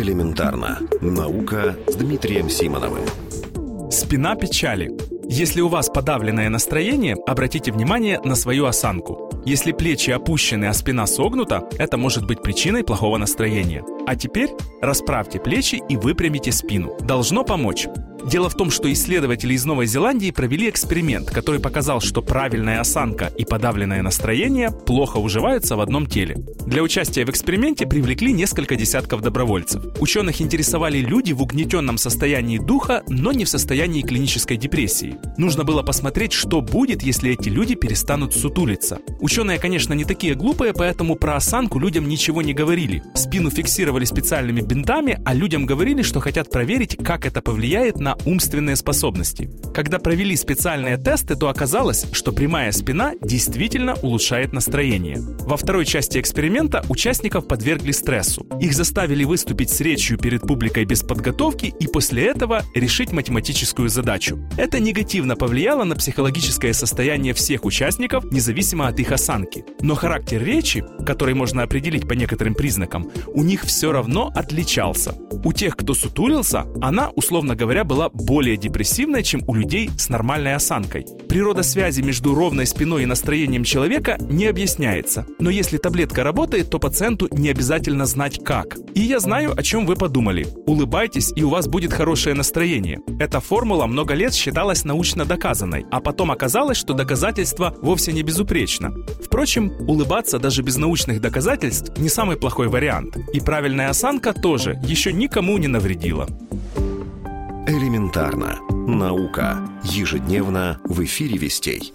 Элементарно. Наука с Дмитрием Симоновым. Спина печали. Если у вас подавленное настроение, обратите внимание на свою осанку. Если плечи опущены, а спина согнута, это может быть причиной плохого настроения. А теперь расправьте плечи и выпрямите спину. Должно помочь. Дело в том, что исследователи из Новой Зеландии провели эксперимент, который показал, что правильная осанка и подавленное настроение плохо уживаются в одном теле. Для участия в эксперименте привлекли несколько десятков добровольцев. Ученых интересовали люди в угнетенном состоянии духа, но не в состоянии клинической депрессии. Нужно было посмотреть, что будет, если эти люди перестанут сутулиться. Ученые, конечно, не такие глупые, поэтому про осанку людям ничего не говорили. Спину фиксировали специальными бинтами, а людям говорили, что хотят проверить, как это повлияет на умственные способности. Когда провели специальные тесты, то оказалось, что прямая спина действительно улучшает настроение. Во второй части эксперимента участников подвергли стрессу. Их заставили выступить с речью перед публикой без подготовки и после этого решить математическую задачу. Это негативно повлияло на психологическое состояние всех участников, независимо от их осанки. Но характер речи, который можно определить по некоторым признакам, у них все равно отличался. У тех, кто сутулился, она, условно говоря, была более депрессивной, чем у людей с нормальной осанкой. Природа связи между ровной спиной и настроением человека не объясняется. Но если таблетка работает, то пациенту не обязательно знать как. И я знаю, о чем вы подумали. Улыбайтесь, и у вас будет хорошее настроение. Эта формула много лет считалась научно доказанной, а потом оказалось, что доказательство вовсе не безупречно. Впрочем, улыбаться даже без научных доказательств не самый плохой вариант. И правильная осанка тоже еще никому не навредила. Элементарно. Наука. Ежедневно в эфире «Вестей».